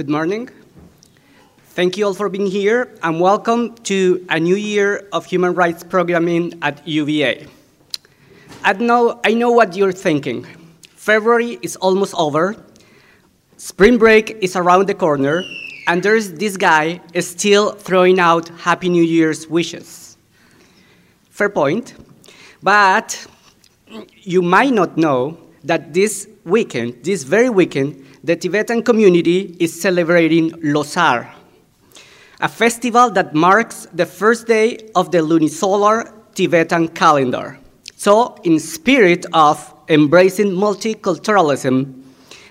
Good morning. Thank you all for being here, and welcome to a new year of human rights programming at UVA. I know, I know what you're thinking. February is almost over, spring break is around the corner, and there's this guy still throwing out Happy New Year's wishes. Fair point. But you might not know that this weekend, this very weekend, the Tibetan community is celebrating Losar, a festival that marks the first day of the lunisolar Tibetan calendar. So, in spirit of embracing multiculturalism,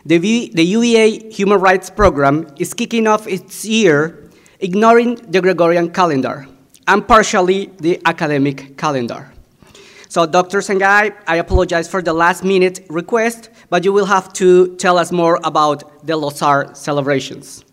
the, v the UVA Human Rights Program is kicking off its year ignoring the Gregorian calendar and partially the academic calendar. So, Dr. Sangay, I apologize for the last minute request, but you will have to tell us more about the Losar celebrations.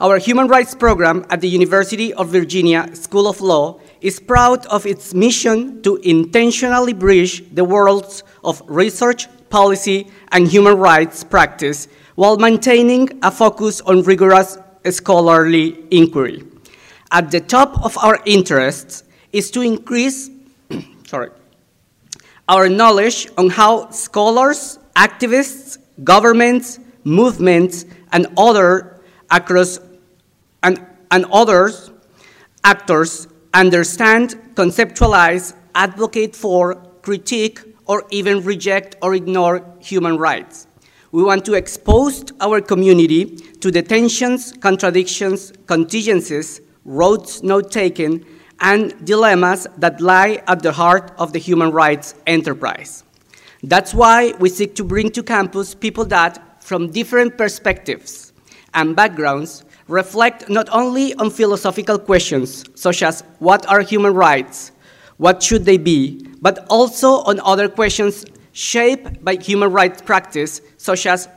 Our human rights program at the University of Virginia School of Law is proud of its mission to intentionally bridge the worlds of research, policy, and human rights practice while maintaining a focus on rigorous scholarly inquiry. At the top of our interests is to increase sorry, our knowledge on how scholars, activists, governments, movements, and other across and, and others actors understand, conceptualize, advocate for, critique, or even reject or ignore human rights. We want to expose our community to the tensions, contradictions, contingencies, roads not taken, and dilemmas that lie at the heart of the human rights enterprise. That's why we seek to bring to campus people that, from different perspectives and backgrounds, reflect not only on philosophical questions such as what are human rights, what should they be, but also on other questions shaped by human rights practice, such as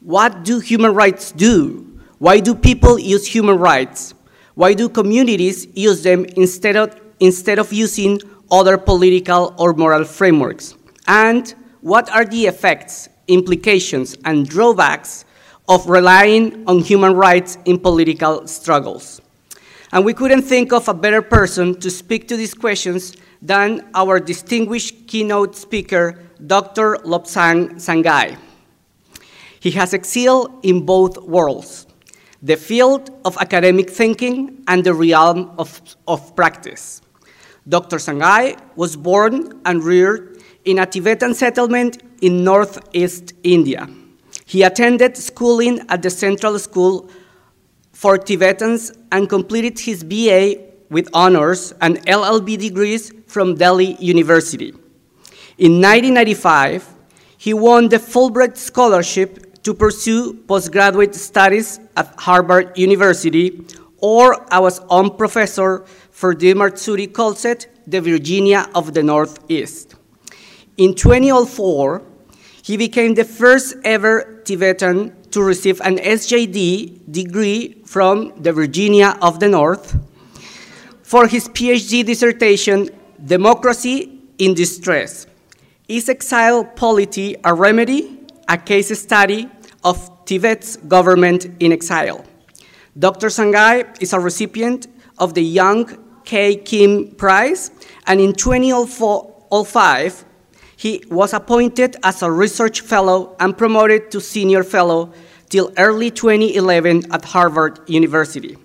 what do human rights do? Why do people use human rights? Why do communities use them instead of, instead of using other political or moral frameworks? And what are the effects, implications, and drawbacks of relying on human rights in political struggles? And we couldn't think of a better person to speak to these questions than our distinguished keynote speaker, Dr. Lobsang Sangay. He has excelled in both worlds the field of academic thinking and the realm of, of practice. Dr. Sangay was born and reared in a Tibetan settlement in northeast India. He attended schooling at the Central School for Tibetans and completed his BA with honors and LLB degrees from Delhi University. In 1995, he won the Fulbright Scholarship to pursue postgraduate studies at Harvard University, or I was on professor for the Matsuri Colset, the Virginia of the Northeast. In 2004, he became the first ever Tibetan to receive an SJD degree from the Virginia of the North for his PhD dissertation, Democracy in Distress. Is exile polity a remedy, a case study, of Tibet's government in exile. Dr. Sangay is a recipient of the Young K. Kim Prize, and in 2005, he was appointed as a research fellow and promoted to senior fellow till early 2011 at Harvard University.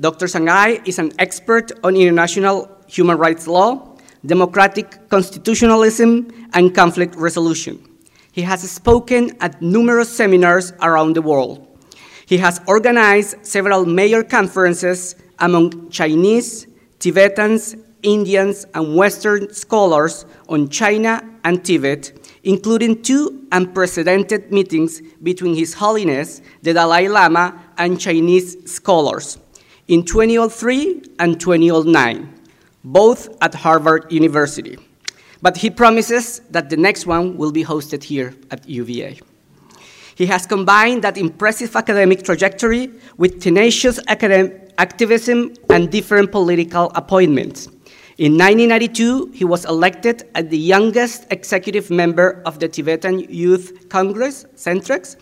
Dr. Sangai is an expert on international human rights law, democratic constitutionalism, and conflict resolution. He has spoken at numerous seminars around the world. He has organized several major conferences among Chinese, Tibetans, Indians, and Western scholars on China and Tibet, including two unprecedented meetings between His Holiness the Dalai Lama and Chinese scholars in 2003 and 2009, both at Harvard University. But he promises that the next one will be hosted here at UVA. He has combined that impressive academic trajectory with tenacious activism and different political appointments. In 1992, he was elected as the youngest executive member of the Tibetan Youth Congress, Centrex.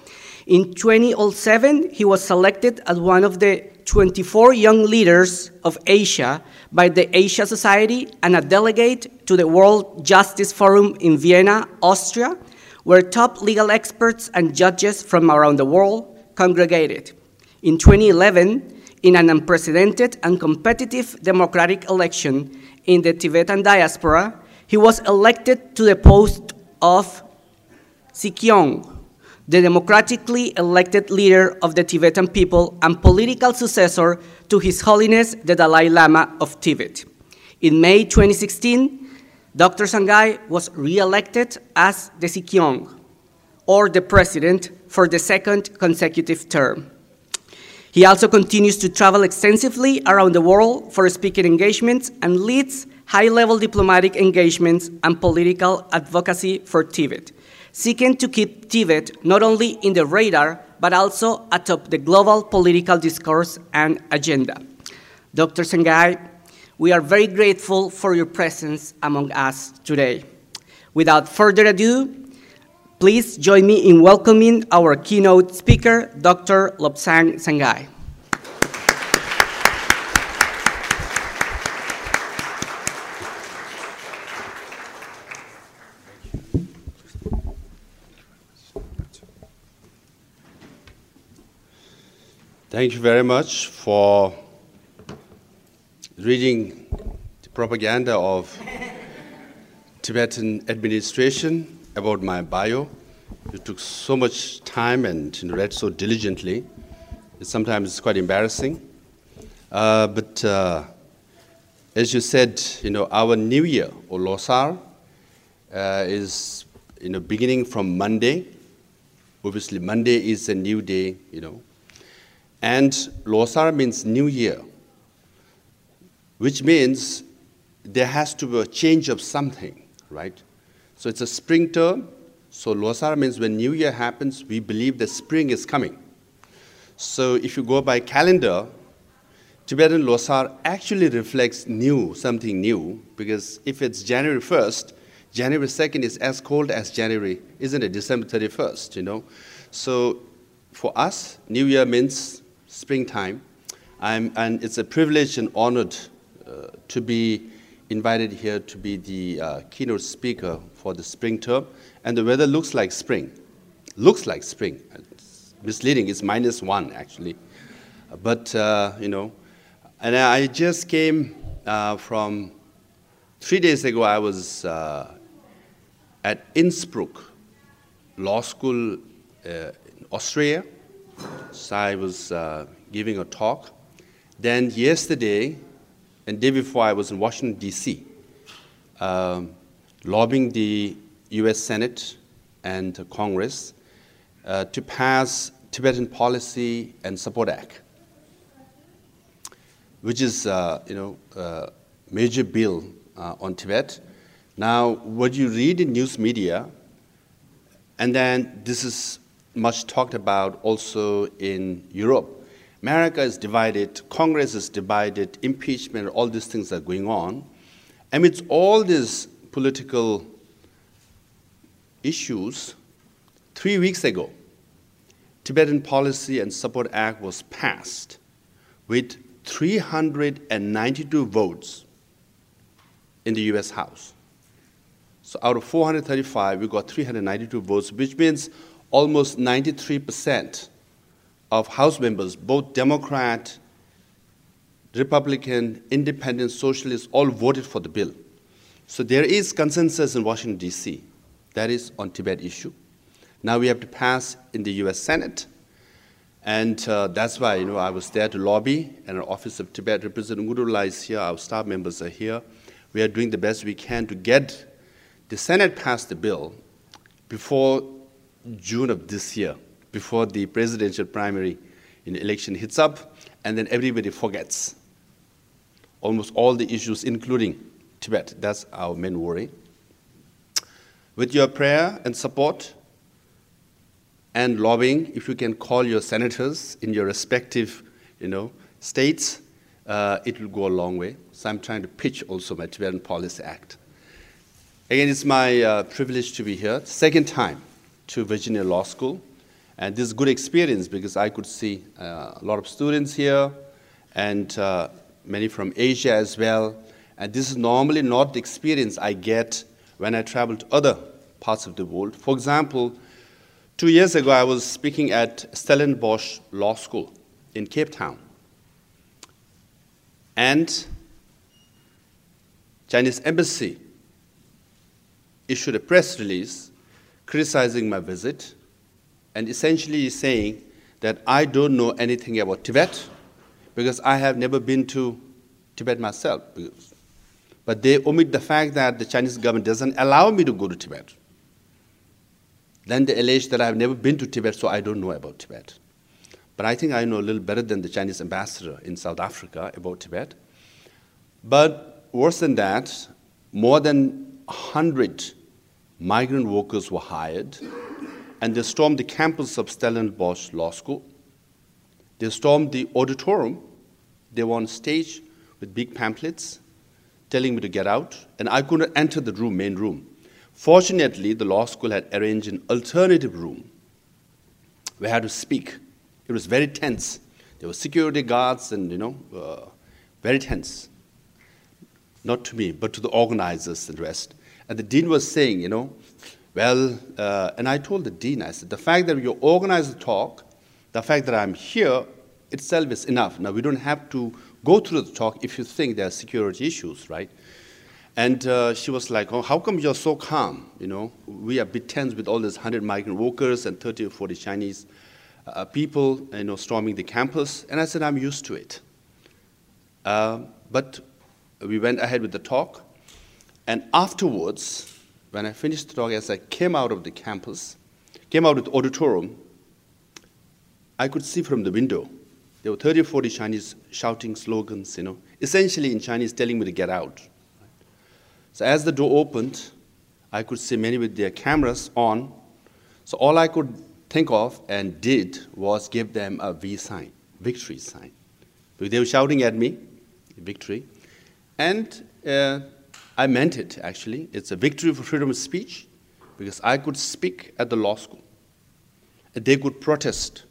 In 2007, he was selected as one of the 24 young leaders of Asia by the Asia Society and a delegate to the World Justice Forum in Vienna, Austria, where top legal experts and judges from around the world congregated. In 2011, in an unprecedented and competitive democratic election in the Tibetan diaspora, he was elected to the post of Sikyong, the democratically elected leader of the Tibetan people and political successor to His Holiness the Dalai Lama of Tibet. In May 2016, Dr. Sangay was re-elected as the Sikyong, or the president, for the second consecutive term. He also continues to travel extensively around the world for speaking engagements and leads high-level diplomatic engagements and political advocacy for Tibet, seeking to keep Tibet not only in the radar, but also atop the global political discourse and agenda. Dr. Sangay, we are very grateful for your presence among us today. Without further ado, please join me in welcoming our keynote speaker, Dr. Lobsang Sangay. Thank you very much for reading the propaganda of Tibetan administration about my bio. You took so much time and read so diligently. Sometimes it's quite embarrassing. Uh, but uh, as you said, you know, our new year, or Losar, uh, is you know, beginning from Monday. Obviously, Monday is a new day, you know. And Losar means new year, which means there has to be a change of something, right? So it's a spring term. So Losar means when new year happens, we believe the spring is coming. So if you go by calendar, Tibetan Losar actually reflects new, something new, because if it's January 1st, January 2nd is as cold as January, isn't it? December 31st, you know? So for us, New Year means springtime. I'm, and it's a privilege and honored uh, to be invited here to be the uh, keynote speaker for the spring term. And the weather looks like spring. Looks like spring. It's misleading. It's minus one, actually. But, uh, you know, and I just came uh, from three days ago, I was uh, at Innsbruck Law School uh, in Austria so I was uh, giving a talk. Then yesterday and day before, I was in Washington, D.C., um, lobbying the U.S. Senate and Congress uh, to pass Tibetan Policy and Support Act, which is, uh, you know, a major bill uh, on Tibet. Now, what you read in news media, and then this is much talked about also in Europe. America is divided, Congress is divided, impeachment, all these things are going on. Amidst all these political issues, three weeks ago, Tibetan Policy and Support Act was passed with 392 votes in the US House. So out of 435, we got 392 votes, which means almost 93% of House members, both Democrat, Republican, Independent, Socialist, all voted for the bill. So there is consensus in Washington, D.C. That is on Tibet issue. Now we have to pass in the U.S. Senate, and uh, that's why you know I was there to lobby, and our Office of Tibet Representative Ngurula is here, our staff members are here. We are doing the best we can to get the Senate pass the bill before June of this year, before the presidential primary in election hits up, and then everybody forgets almost all the issues, including Tibet. That's our main worry. With your prayer and support and lobbying, if you can call your senators in your respective, you know, states, uh, it will go a long way. So I'm trying to pitch also my Tibetan Policy Act. Again, it's my uh, privilege to be here. Second time to Virginia Law School. And this is a good experience because I could see uh, a lot of students here and uh, many from Asia as well. And this is normally not the experience I get when I travel to other parts of the world. For example, two years ago, I was speaking at Stellenbosch Law School in Cape Town. And Chinese embassy issued a press release criticizing my visit and essentially saying that I don't know anything about Tibet because I have never been to Tibet myself. But they omit the fact that the Chinese government doesn't allow me to go to Tibet. Then they allege that I have never been to Tibet, so I don't know about Tibet. But I think I know a little better than the Chinese ambassador in South Africa about Tibet. But worse than that, more than 100 migrant workers were hired, and they stormed the campus of Stellenbosch Law School. They stormed the auditorium. They were on stage with big pamphlets telling me to get out, and I couldn't enter the room, main room. Fortunately, the law school had arranged an alternative room where I had to speak. It was very tense. There were security guards and, you know, uh, very tense. Not to me, but to the organizers and rest. And the dean was saying, you know, well, uh, and I told the dean, I said, the fact that you organized the talk, the fact that I'm here itself is enough. Now, we don't have to go through the talk if you think there are security issues, right? And uh, she was like, oh, how come you're so calm? You know, we are bit tense with all these 100 migrant workers and 30 or 40 Chinese uh, people, you know, storming the campus. And I said, I'm used to it. Uh, but we went ahead with the talk. And afterwards, when I finished the talk, as I came out of the campus, came out of the auditorium, I could see from the window there were 30 or 40 Chinese shouting slogans, you know, essentially in Chinese telling me to get out. So as the door opened, I could see many with their cameras on. So all I could think of and did was give them a V sign, victory sign. They were shouting at me, victory. And uh, I meant it, actually. It's a victory for freedom of speech because I could speak at the law school. They could protest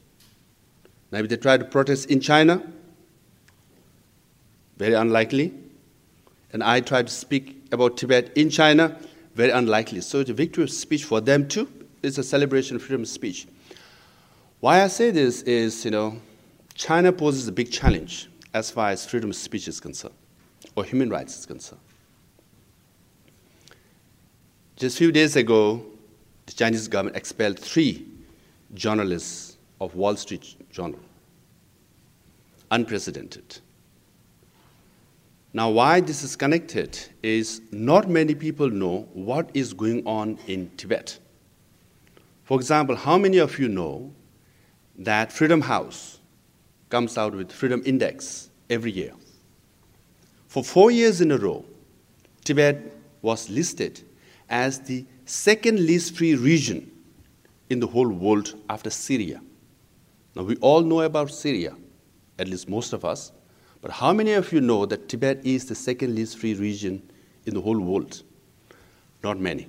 Maybe they try to protest in China. Very unlikely. And I try to speak about Tibet in China. Very unlikely. So it's a victory of speech for them too. It's a celebration of freedom of speech. Why I say this is, you know, China poses a big challenge as far as freedom of speech is concerned, or human rights is concerned. Just a few days ago, the Chinese government expelled three journalists of Wall Street Journal. Unprecedented. Now, why this is connected is not many people know what is going on in Tibet. For example, how many of you know that Freedom House comes out with Freedom Index every year? For four years in a row, Tibet was listed as the second least free region in the whole world after Syria. Now, we all know about Syria, at least most of us, but how many of you know that Tibet is the second least free region in the whole world? Not many.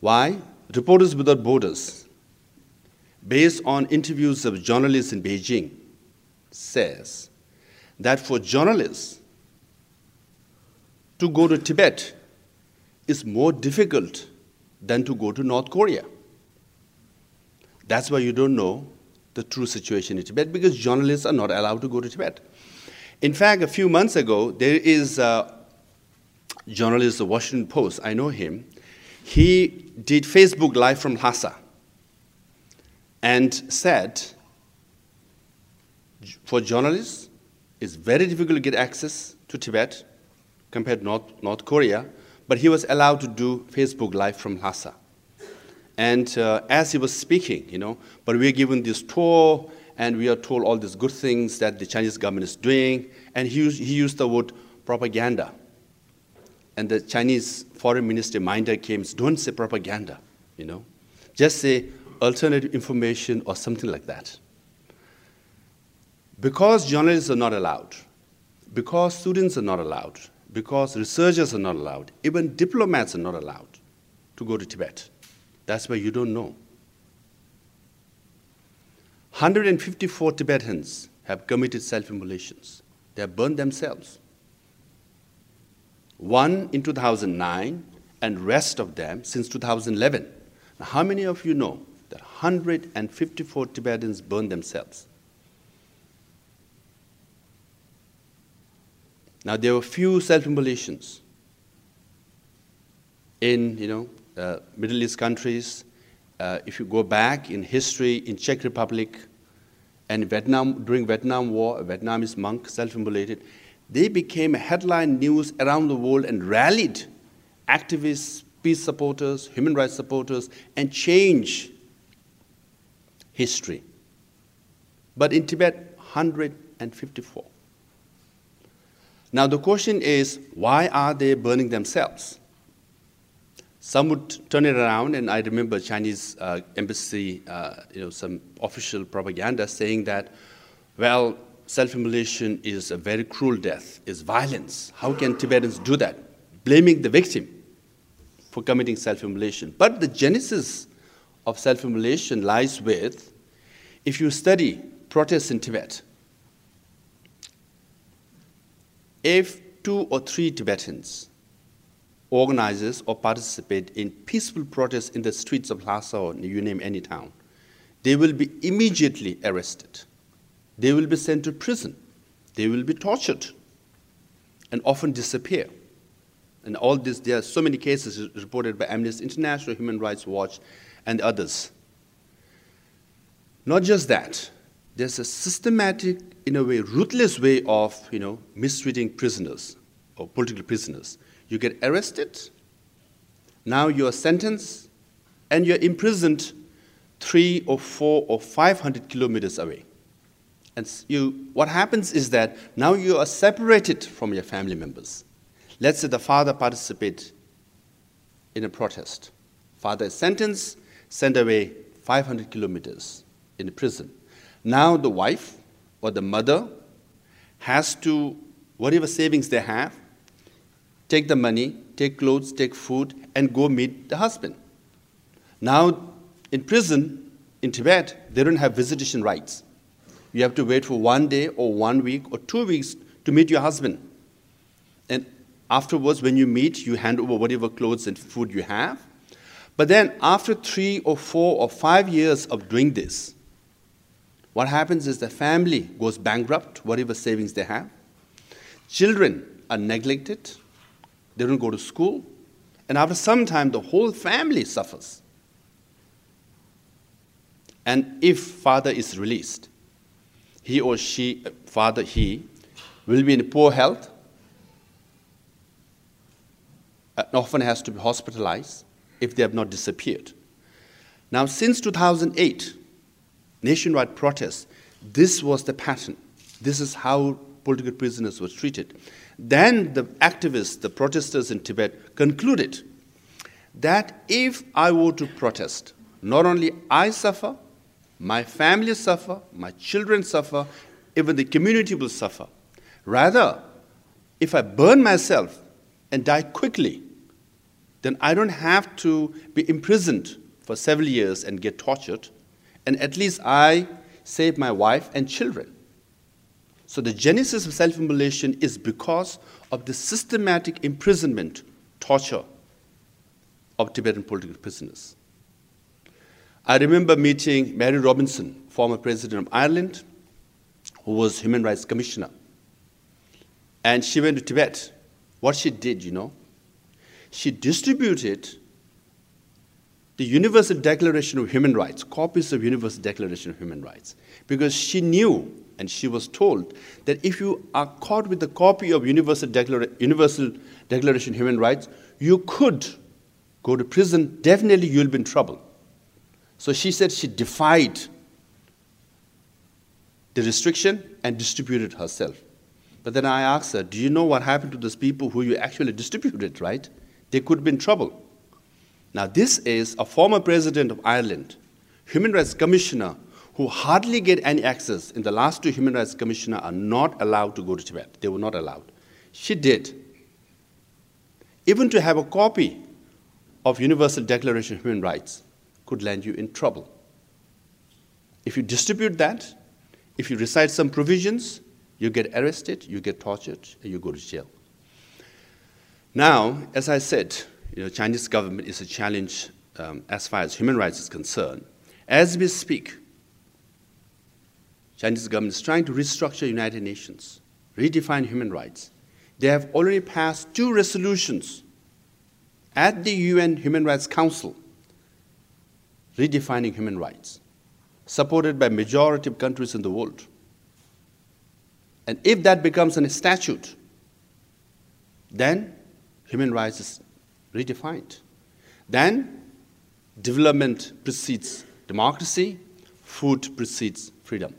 Why? Reporters Without Borders, based on interviews of journalists in Beijing, says that for journalists to go to Tibet is more difficult than to go to North Korea. That's why you don't know the true situation in Tibet because journalists are not allowed to go to Tibet. In fact, a few months ago, there is a journalist, the Washington Post, I know him. He did Facebook Live from Lhasa and said, for journalists, it's very difficult to get access to Tibet compared to North, North Korea, but he was allowed to do Facebook Live from Lhasa. And uh, as he was speaking, you know, but we are given this tour and we are told all these good things that the Chinese government is doing. And he used, he used the word propaganda. And the Chinese foreign minister Minder came, don't say propaganda, you know. Just say alternative information or something like that. Because journalists are not allowed, because students are not allowed, because researchers are not allowed, even diplomats are not allowed to go to Tibet. That's why you don't know. 154 Tibetans have committed self immolations. They have burned themselves. One in 2009, and rest of them since 2011. Now, how many of you know that 154 Tibetans burned themselves? Now, there were few self-immolations in, you know, uh, Middle East countries. Uh, if you go back in history, in Czech Republic and Vietnam, during Vietnam War, a Vietnamese monk self-immolated. They became headline news around the world and rallied activists, peace supporters, human rights supporters, and change history. But in Tibet, 154. Now the question is, why are they burning themselves? Some would turn it around, and I remember Chinese uh, embassy, uh, you know, some official propaganda saying that, well, self-immolation is a very cruel death, is violence. How can Tibetans do that? Blaming the victim for committing self-immolation. But the genesis of self-immolation lies with, if you study protests in Tibet, if two or three Tibetans organizes or participate in peaceful protests in the streets of Lhasa or you name any town, they will be immediately arrested. They will be sent to prison. They will be tortured and often disappear. And all this, there are so many cases reported by Amnesty International, Human Rights Watch, and others. Not just that, there's a systematic, in a way, ruthless way of, you know, mistreating prisoners or political prisoners. You get arrested, now you're sentenced, and you're imprisoned three or four or 500 kilometers away. And you, what happens is that now you are separated from your family members. Let's say the father participates in a protest. Father is sentenced, sent away 500 kilometers in a prison. Now the wife or the mother has to, whatever savings they have, take the money, take clothes, take food, and go meet the husband. Now, in prison in Tibet, they don't have visitation rights. You have to wait for one day or one week or two weeks to meet your husband. And afterwards, when you meet, you hand over whatever clothes and food you have. But then, after three or four or five years of doing this, what happens is the family goes bankrupt, whatever savings they have. Children are neglected, they don't go to school, and after some time, the whole family suffers. And if father is released, he or she, father, he, will be in poor health, and often has to be hospitalized if they have not disappeared. Now, since 2008, nationwide protests, this was the pattern. This is how political prisoners were treated. Then the activists, the protesters in Tibet, concluded that if I were to protest, not only I suffer, my family suffer, my children suffer, even the community will suffer. Rather, if I burn myself and die quickly, then I don't have to be imprisoned for several years and get tortured, and at least I save my wife and children. So the genesis of self-immolation is because of the systematic imprisonment, torture of Tibetan political prisoners. I remember meeting Mary Robinson, former president of Ireland, who was human rights commissioner. And she went to Tibet. What she did, you know, she distributed the Universal Declaration of Human Rights, copies of Universal Declaration of Human Rights, because she knew and she was told that if you are caught with a copy of Universal, Universal Declaration of Human Rights, you could go to prison, definitely you'll be in trouble. So she said she defied the restriction and distributed herself. But then I asked her, Do you know what happened to those people who you actually distributed, right? They could be in trouble. Now, this is a former president of Ireland, human rights commissioner, who hardly get any access. In the last two human rights commissioners are not allowed to go to Tibet. They were not allowed. She did. Even to have a copy of Universal Declaration of Human Rights could land you in trouble. If you distribute that, if you recite some provisions, you get arrested, you get tortured, and you go to jail. Now, as I said, you know, Chinese government is a challenge um, as far as human rights is concerned. As we speak, Chinese government is trying to restructure United Nations, redefine human rights. They have already passed two resolutions at the UN Human Rights Council redefining human rights, supported by majority of countries in the world. And if that becomes a statute, then human rights is redefined. Then development precedes democracy, food precedes freedom.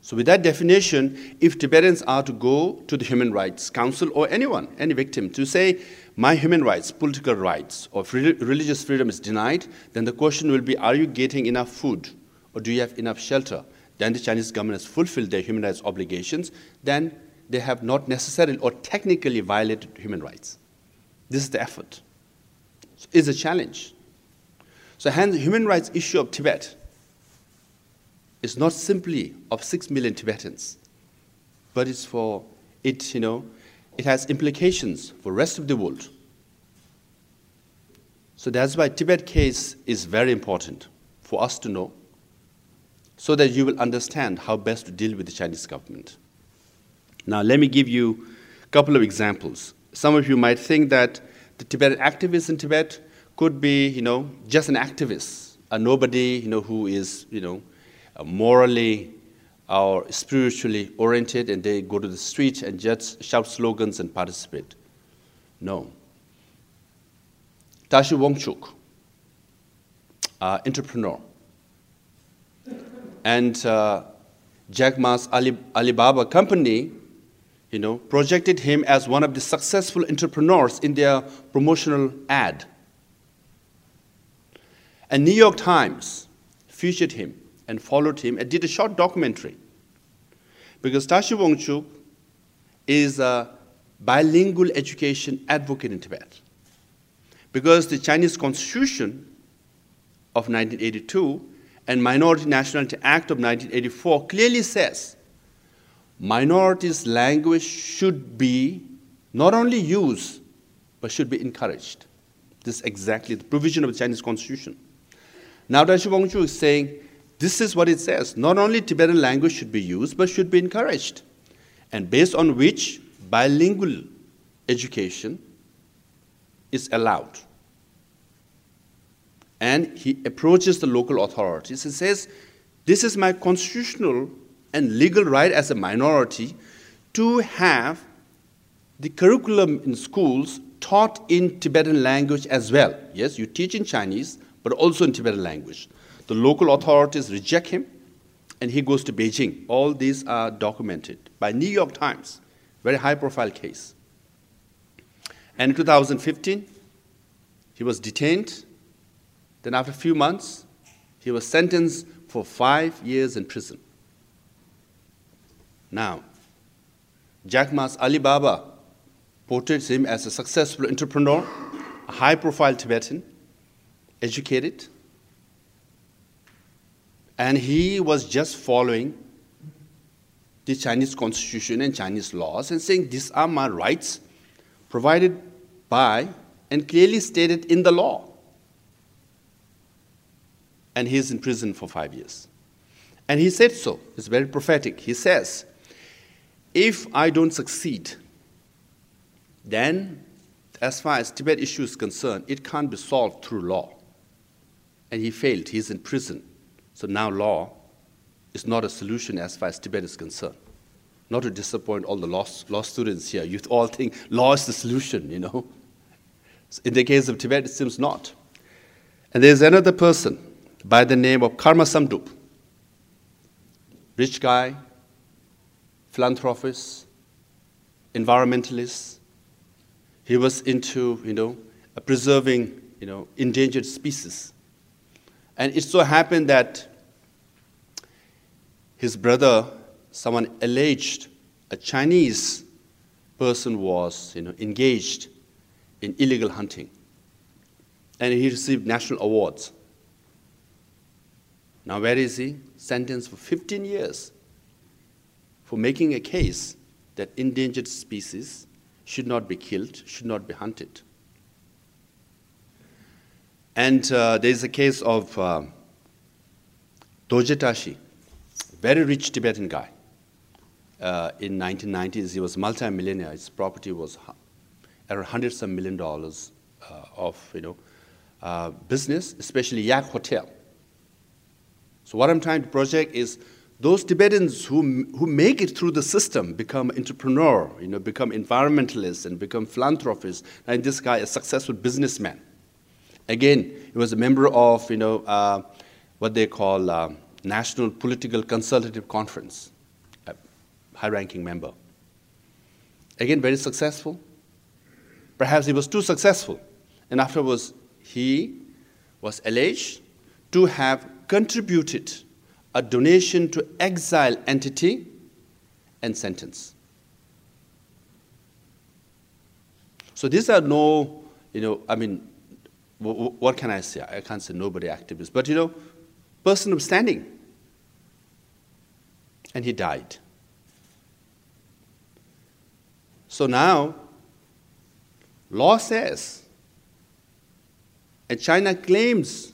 So, with that definition, if Tibetans are to go to the Human Rights Council or anyone, any victim, to say, my human rights, political rights, or religious freedom is denied, then the question will be, are you getting enough food or do you have enough shelter? Then the Chinese government has fulfilled their human rights obligations. Then they have not necessarily or technically violated human rights. This is the effort. So it's a challenge. So hence, the human rights issue of Tibet is not simply of six million Tibetans, but it's for it, you know, it has implications for rest of the world. So that's why Tibet case is very important for us to know, so that you will understand how best to deal with the Chinese government. Now, let me give you a couple of examples. Some of you might think that the Tibetan activists in Tibet could be, you know, just an activist, a nobody, you know, who is, you know, uh, morally or spiritually oriented and they go to the street and just shout slogans and participate. No. Tashi Wangchuk, uh, entrepreneur, and uh, Jack Ma's Ali, Alibaba company, you know, projected him as one of the successful entrepreneurs in their promotional ad. And New York Times featured him and followed him and did a short documentary. Because Tashi Wangchuk is a bilingual education advocate in Tibet. Because the Chinese Constitution of 1982 and Minority Nationality Act of 1984 clearly says minorities' language should be not only used, but should be encouraged. This is exactly the provision of the Chinese Constitution. Now, Tashi Wangchuk is saying this is what it says. Not only Tibetan language should be used, but should be encouraged, and based on which bilingual education is allowed. And he approaches the local authorities and says, This is my constitutional and legal right as a minority to have the curriculum in schools taught in Tibetan language as well. Yes, you teach in Chinese, but also in Tibetan language. The local authorities reject him, and he goes to Beijing. All these are documented by New York Times, very high profile case. And in 2015, he was detained. Then, after a few months, he was sentenced for five years in prison. Now, Jack Ma's Alibaba portrays him as a successful entrepreneur, a high profile Tibetan, educated, and he was just following the Chinese constitution and Chinese laws and saying, These are my rights provided by and clearly stated in the law. And he's in prison for five years. And he said so. It's very prophetic. He says, If I don't succeed, then, as far as Tibet issue is concerned, it can't be solved through law. And he failed. He's in prison. So now law is not a solution as far as Tibet is concerned. Not to disappoint all the law, law students here. You all think law is the solution, you know. In the case of Tibet, it seems not. And there's another person by the name of Karma Samdup. Rich guy, philanthropist, environmentalist. He was into, you know, preserving, you know, endangered species. And it so happened that his brother, someone alleged a Chinese person was you know, engaged in illegal hunting. And he received national awards. Now, where is he? Sentenced for 15 years for making a case that endangered species should not be killed, should not be hunted. And uh, there is a case of uh, Dorje Tashi, very rich Tibetan guy. Uh, in 1990s, he was multi-millionaire. His property was around hundreds of million dollars uh, of you know uh, business, especially Yak Hotel. So what I'm trying to project is those Tibetans who, who make it through the system become entrepreneur, you know, become environmentalists and become philanthropists. And this guy, a successful businessman. Again, he was a member of, you know, uh, what they call uh, National Political Consultative Conference, a high-ranking member. Again, very successful. Perhaps he was too successful. And afterwards, he was alleged to have contributed a donation to exile entity and sentence. So these are no, you know, I mean, what can I say? I can't say nobody activist, but you know, person of standing. And he died. So now, law says, and China claims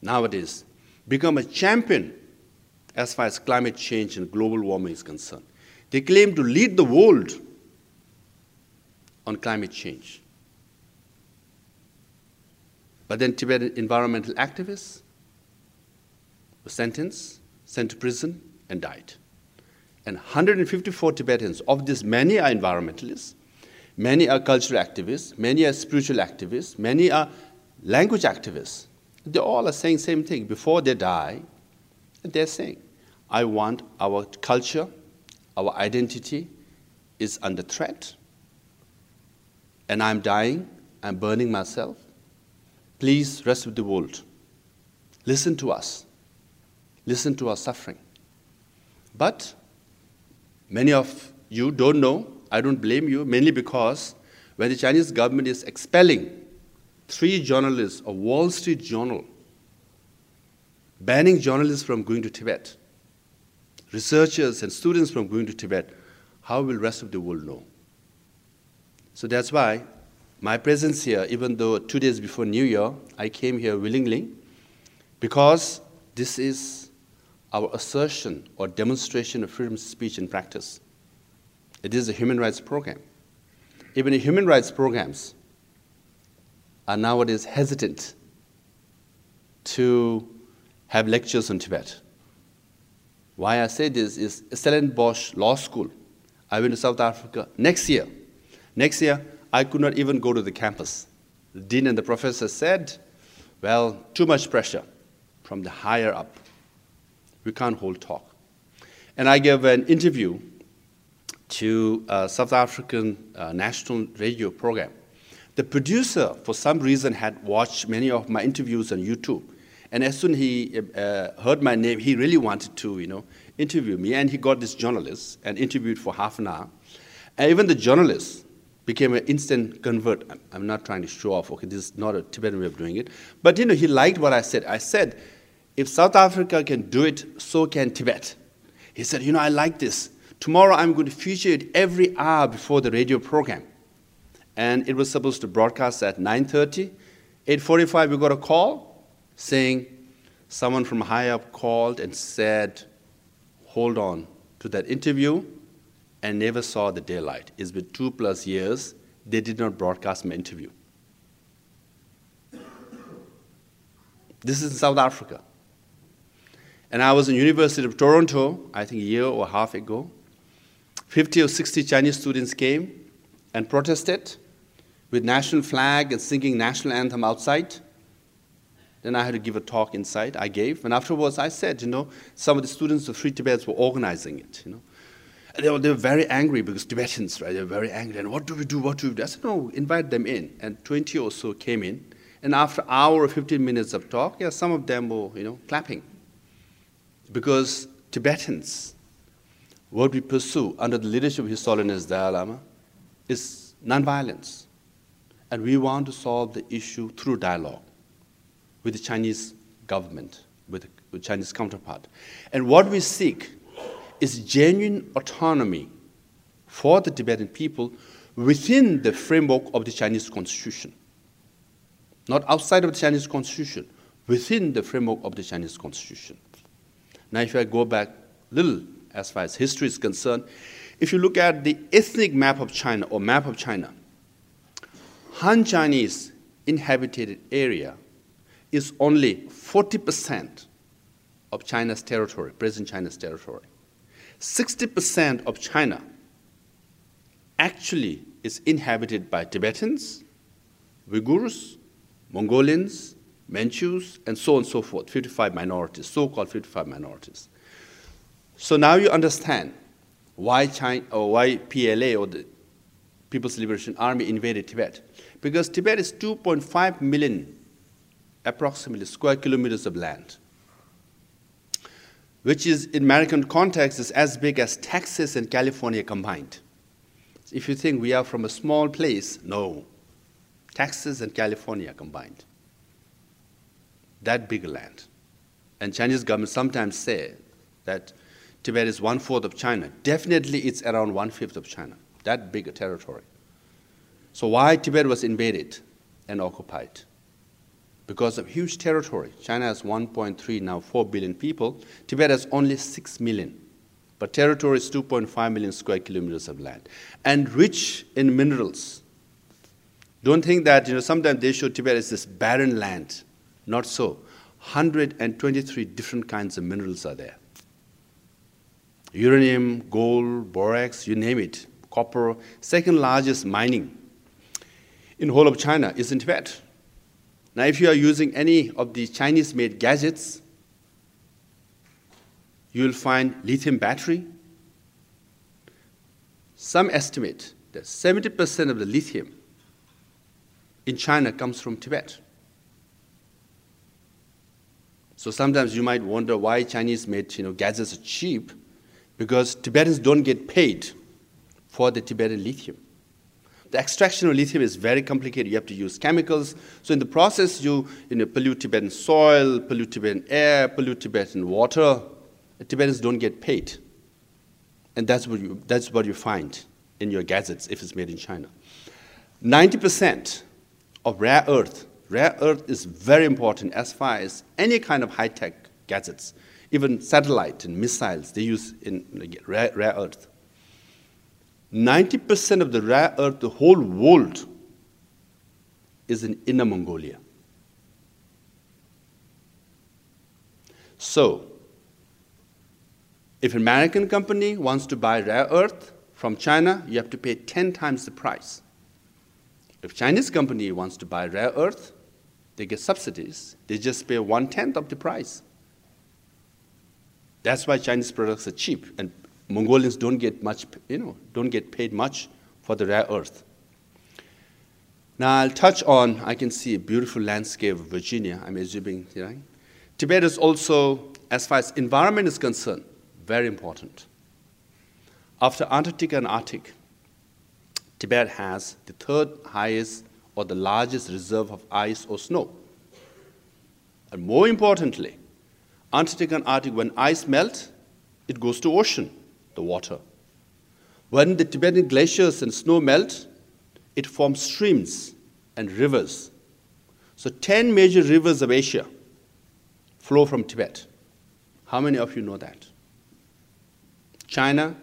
nowadays become a champion as far as climate change and global warming is concerned. They claim to lead the world on climate change. But then Tibetan environmental activists were sentenced, sent to prison, and died. And 154 Tibetans, of these, many are environmentalists, many are cultural activists, many are spiritual activists, many are language activists. They all are saying the same thing. Before they die, they're saying, I want our culture, our identity is under threat, and I'm dying, I'm burning myself. Please, rest the world, listen to us. Listen to our suffering. But many of you don't know, I don't blame you, mainly because when the Chinese government is expelling three journalists of Wall Street Journal, banning journalists from going to Tibet, researchers and students from going to Tibet, how will rest of the world know? So that's why my presence here, even though two days before New Year, I came here willingly, because this is our assertion or demonstration of freedom of speech in practice. It is a human rights program. Even human rights programs are nowadays hesitant to have lectures on Tibet. Why I say this is Stellenbosch Law School. I went to South Africa next year. Next year, I could not even go to the campus. The dean and the professor said, well, too much pressure from the higher up. We can't hold talk. And I gave an interview to a South African uh, national radio program. The producer, for some reason, had watched many of my interviews on YouTube. And as soon as he uh, heard my name, he really wanted to, you know, interview me. And he got this journalist and interviewed for half an hour. And even the journalist became an instant convert. I'm not trying to show off. Okay, this is not a Tibetan way of doing it. But you know, he liked what I said. I said, if South Africa can do it, so can Tibet. He said, you know, I like this. Tomorrow I'm going to feature it every hour before the radio program. And it was supposed to broadcast at 9.30. 8.45 we got a call saying someone from high up called and said, hold on to that interview and never saw the daylight. It's been two plus years. They did not broadcast my interview. This is in South Africa. And I was in University of Toronto, I think a year or a half ago. 50 or 60 Chinese students came and protested with national flag and singing national anthem outside. Then I had to give a talk inside. I gave, and afterwards I said, you know, some of the students of Free Tibet were organizing it, you know. And they were, they were very angry because Tibetans, right? They were very angry. And what do we do? What do we do? I said, no, invite them in. And 20 or so came in. And after an hour or 15 minutes of talk, yeah, some of them were, you know, clapping. Because Tibetans, what we pursue under the leadership of His Holiness Dalai Lama is nonviolence. And we want to solve the issue through dialogue with the Chinese government, with the Chinese counterpart. And what we seek is genuine autonomy for the Tibetan people within the framework of the Chinese constitution. Not outside of the Chinese constitution, within the framework of the Chinese constitution. Now, if I go back a little as far as history is concerned, if you look at the ethnic map of China or map of China, Han Chinese inhabited area is only 40% of China's territory, present China's territory. 60% of China actually is inhabited by Tibetans, Uyghurs, Mongolians, Manchus, and so on and so forth, 55 minorities, so called 55 minorities. So now you understand why, China, or why PLA or the People's Liberation Army invaded Tibet. Because Tibet is 2.5 million, approximately, square kilometers of land which is in American context is as big as Texas and California combined. If you think we are from a small place, no. Texas and California combined. That big land. And Chinese government sometimes say that Tibet is one fourth of China. Definitely it's around one fifth of China. That big a territory. So why Tibet was invaded and occupied? Because of huge territory. China has 1.3, now 4 billion people. Tibet has only 6 million. But territory is 2.5 million square kilometers of land. And rich in minerals. Don't think that, you know, sometimes they show Tibet as this barren land. Not so. 123 different kinds of minerals are there. Uranium, gold, borax, you name it. Copper, second largest mining in whole of China is in Tibet. Now, if you are using any of the Chinese made gadgets, you will find lithium battery. Some estimate that 70% of the lithium in China comes from Tibet. So sometimes you might wonder why Chinese made you know, gadgets are cheap, because Tibetans don't get paid for the Tibetan lithium. The extraction of lithium is very complicated. You have to use chemicals. So in the process, you, you know, pollute Tibetan soil, pollute Tibetan air, pollute Tibetan water. The Tibetans don't get paid. And that's what, you, that's what you find in your gadgets if it's made in China. 90% of rare earth, rare earth is very important as far as any kind of high-tech gadgets, even satellite and missiles, they use in rare, rare earth. 90% of the rare earth, the whole world, is in Inner Mongolia. So, if an American company wants to buy rare earth from China, you have to pay 10 times the price. If Chinese company wants to buy rare earth, they get subsidies. They just pay one tenth of the price. That's why Chinese products are cheap and Mongolians don't get much, you know, don't get paid much for the rare earth. Now I'll touch on, I can see a beautiful landscape of Virginia, I'm assuming, right? Tibet is also, as far as environment is concerned, very important. After Antarctica and Arctic, Tibet has the third highest or the largest reserve of ice or snow. And more importantly, Antarctica and Arctic, when ice melts, it goes to ocean the water. When the Tibetan glaciers and snow melt, it forms streams and rivers. So 10 major rivers of Asia flow from Tibet. How many of you know that? China,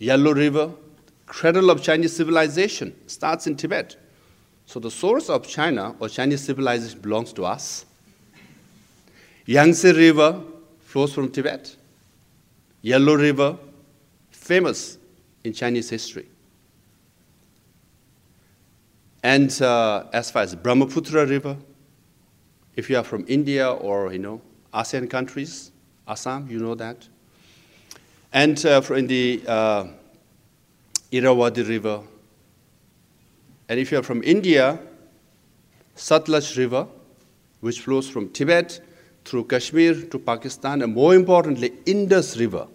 Yellow River, cradle of Chinese civilization, starts in Tibet. So the source of China or Chinese civilization belongs to us. Yangtze River flows from Tibet. Yellow River, famous in Chinese history. And uh, as far as Brahmaputra River, if you are from India or you know ASEAN countries, Assam, you know that. And uh, in the uh, Irrawaddy River. And if you are from India, Satluj River, which flows from Tibet through Kashmir to Pakistan, and more importantly, Indus River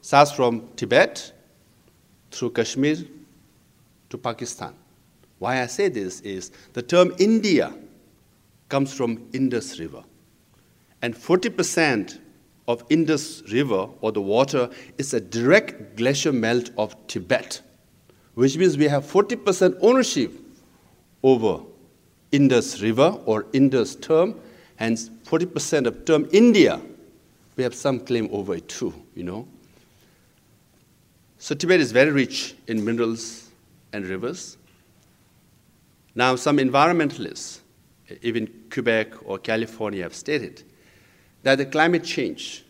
starts from Tibet through Kashmir to Pakistan. Why I say this is the term India comes from Indus River. And 40% of Indus River or the water is a direct glacier melt of Tibet, which means we have 40% ownership over Indus River or Indus term, hence 40% of term India. We have some claim over it too, you know. So Tibet is very rich in minerals and rivers. Now, some environmentalists, even Quebec or California, have stated that the climate change,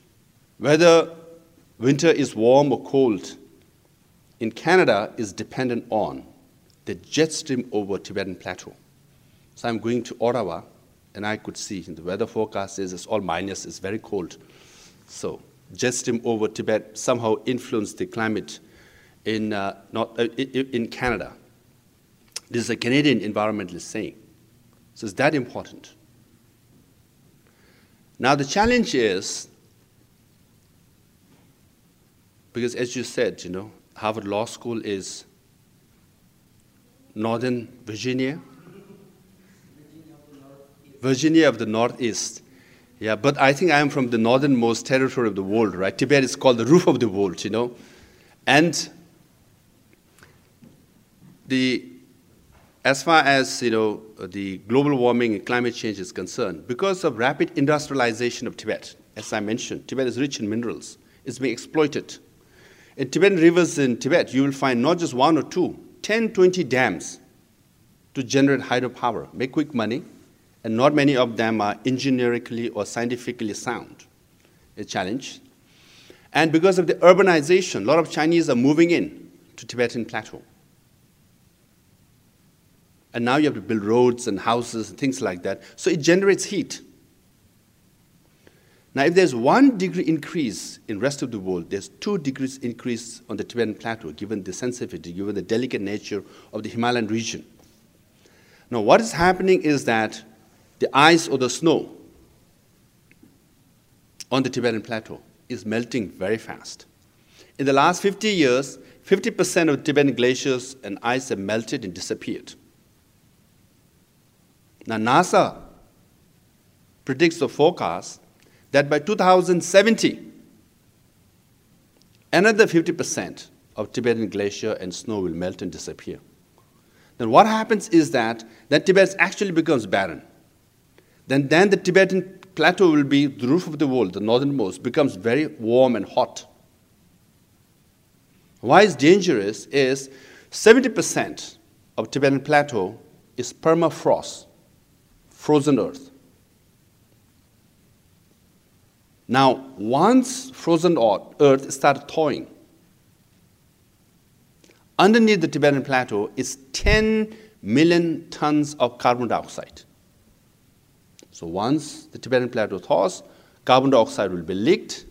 whether winter is warm or cold, in Canada is dependent on the jet stream over Tibetan Plateau. So I'm going to Ottawa, and I could see in the weather forecast says it's all minus, it's very cold. So stream over Tibet somehow influenced the climate in, uh, not, uh, in Canada. This is a Canadian environmentalist saying. So it's that important. Now the challenge is, because as you said, you know, Harvard Law School is Northern Virginia, Virginia of the Northeast. Yeah, but I think I am from the northernmost territory of the world, right? Tibet is called the roof of the world, you know. And the, as far as you know, the global warming and climate change is concerned, because of rapid industrialization of Tibet, as I mentioned, Tibet is rich in minerals. It's being exploited. In Tibetan rivers in Tibet, you will find not just one or two, 10, 20 dams to generate hydropower, make quick money, and not many of them are engineerically or scientifically sound. A challenge. And because of the urbanization, a lot of Chinese are moving in to Tibetan plateau. And now you have to build roads and houses and things like that. So it generates heat. Now, if there's one degree increase in rest of the world, there's two degrees increase on the Tibetan plateau, given the sensitivity, given the delicate nature of the Himalayan region. Now, what is happening is that the ice or the snow on the Tibetan plateau is melting very fast. In the last 50 years, 50% of Tibetan glaciers and ice have melted and disappeared. Now, NASA predicts the forecast that by 2070, another 50% of Tibetan glacier and snow will melt and disappear. Then what happens is that, that Tibet actually becomes barren. Then, then the Tibetan plateau will be the roof of the world, the northernmost, becomes very warm and hot. Why it's dangerous is 70% of Tibetan plateau is permafrost, frozen earth. Now, once frozen earth starts thawing, underneath the Tibetan plateau is 10 million tons of carbon dioxide. So once the Tibetan plateau thaws, carbon dioxide will be leaked,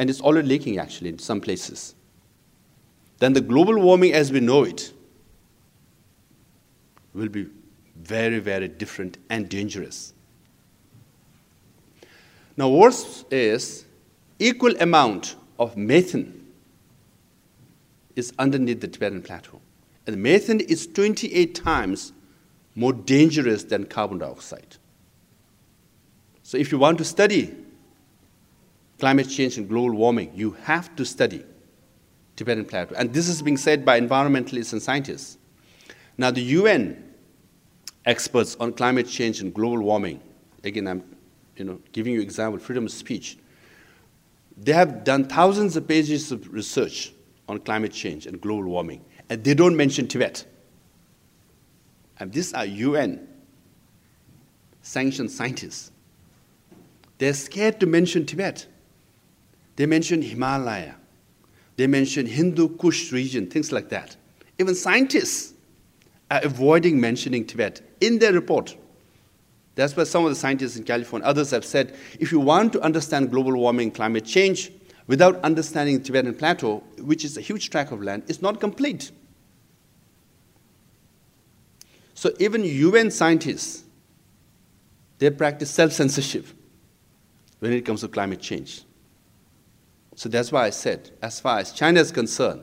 and it's already leaking actually in some places. Then the global warming as we know it will be very, very different and dangerous. Now, worse is equal amount of methane is underneath the Tibetan plateau. And methane is 28 times more dangerous than carbon dioxide. So if you want to study climate change and global warming, you have to study Tibetan plateau. And this is being said by environmentalists and scientists. Now, the UN experts on climate change and global warming, again, I'm you know, giving you example, freedom of speech, they have done thousands of pages of research on climate change and global warming, and they don't mention Tibet. And these are UN sanctioned scientists. They're scared to mention Tibet. They mention Himalaya. They mention Hindu Kush region, things like that. Even scientists are avoiding mentioning Tibet in their report. That's why some of the scientists in California, others have said, if you want to understand global warming, climate change, without understanding the Tibetan Plateau, which is a huge tract of land, it's not complete. So even UN scientists, they practice self-censorship when it comes to climate change. So that's why I said, as far as China is concerned,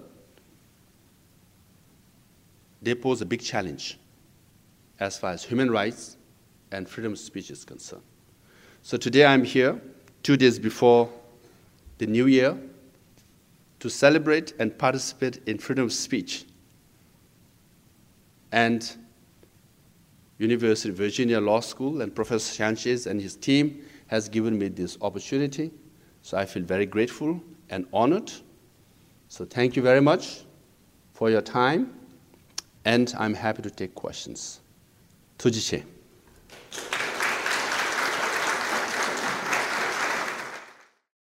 they pose a big challenge as far as human rights and freedom of speech is concerned. So today I'm here, two days before the new year, to celebrate and participate in freedom of speech. And University of Virginia Law School, and Professor Sanchez and his team has given me this opportunity. So I feel very grateful and honored. So thank you very much for your time, and I'm happy to take questions. Tujiche.